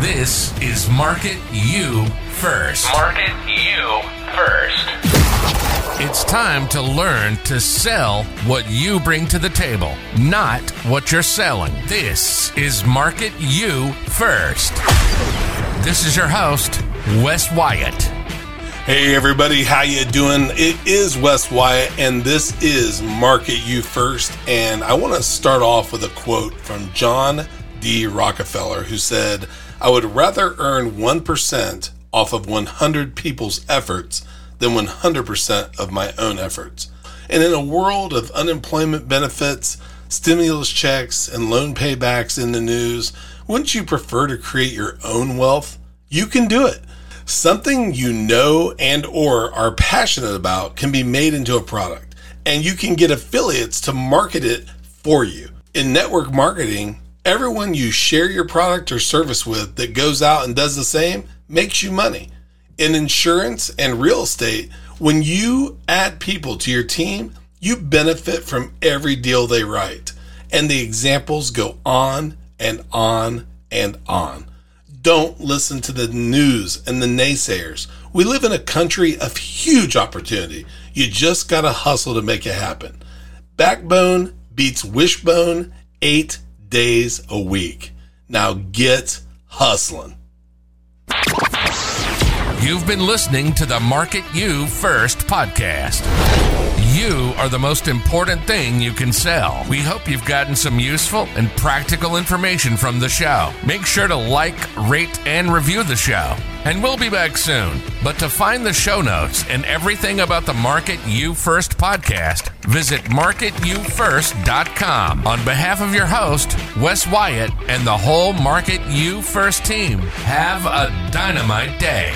This is Market You First. Market you first. It's time to learn to sell what you bring to the table, not what you're selling. This is Market You First. This is your host, Wes Wyatt. Hey everybody, how you doing? It is Wes Wyatt and this is Market You First and I want to start off with a quote from John D. Rockefeller who said, "I would rather earn 1% off of 100 people's efforts than 100% of my own efforts." And in a world of unemployment benefits, stimulus checks, and loan paybacks in the news, wouldn't you prefer to create your own wealth? You can do it. Something you know and or are passionate about can be made into a product and you can get affiliates to market it for you. In network marketing, everyone you share your product or service with that goes out and does the same makes you money. In insurance and real estate, when you add people to your team, you benefit from every deal they write. And the examples go on and on and on. Don't listen to the news and the naysayers. We live in a country of huge opportunity. You just got to hustle to make it happen. Backbone beats wishbone eight days a week. Now get hustling. You've been listening to the Market You First podcast. You are the most important thing you can sell. We hope you've gotten some useful and practical information from the show. Make sure to like, rate, and review the show. And we'll be back soon. But to find the show notes and everything about the Market You First podcast, visit marketyoufirst.com. On behalf of your host, Wes Wyatt, and the whole Market You First team, have a dynamite day.